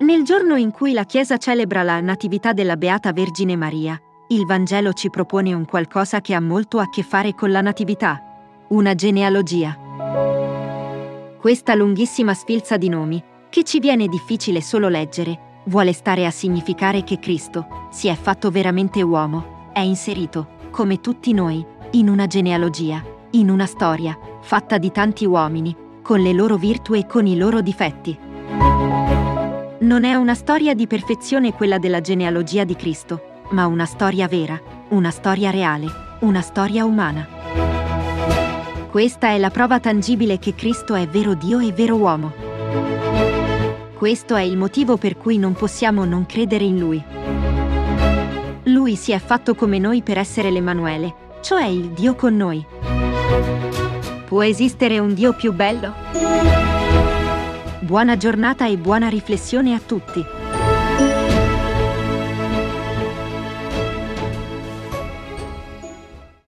Nel giorno in cui la Chiesa celebra la Natività della Beata Vergine Maria, il Vangelo ci propone un qualcosa che ha molto a che fare con la Natività, una genealogia. Questa lunghissima sfilza di nomi, che ci viene difficile solo leggere, vuole stare a significare che Cristo si è fatto veramente uomo, è inserito, come tutti noi, in una genealogia, in una storia, fatta di tanti uomini, con le loro virtù e con i loro difetti. Non è una storia di perfezione quella della genealogia di Cristo, ma una storia vera, una storia reale, una storia umana. Questa è la prova tangibile che Cristo è vero Dio e vero uomo. Questo è il motivo per cui non possiamo non credere in Lui. Lui si è fatto come noi per essere l'Emanuele, cioè il Dio con noi. Può esistere un Dio più bello? Buona giornata e buona riflessione a tutti.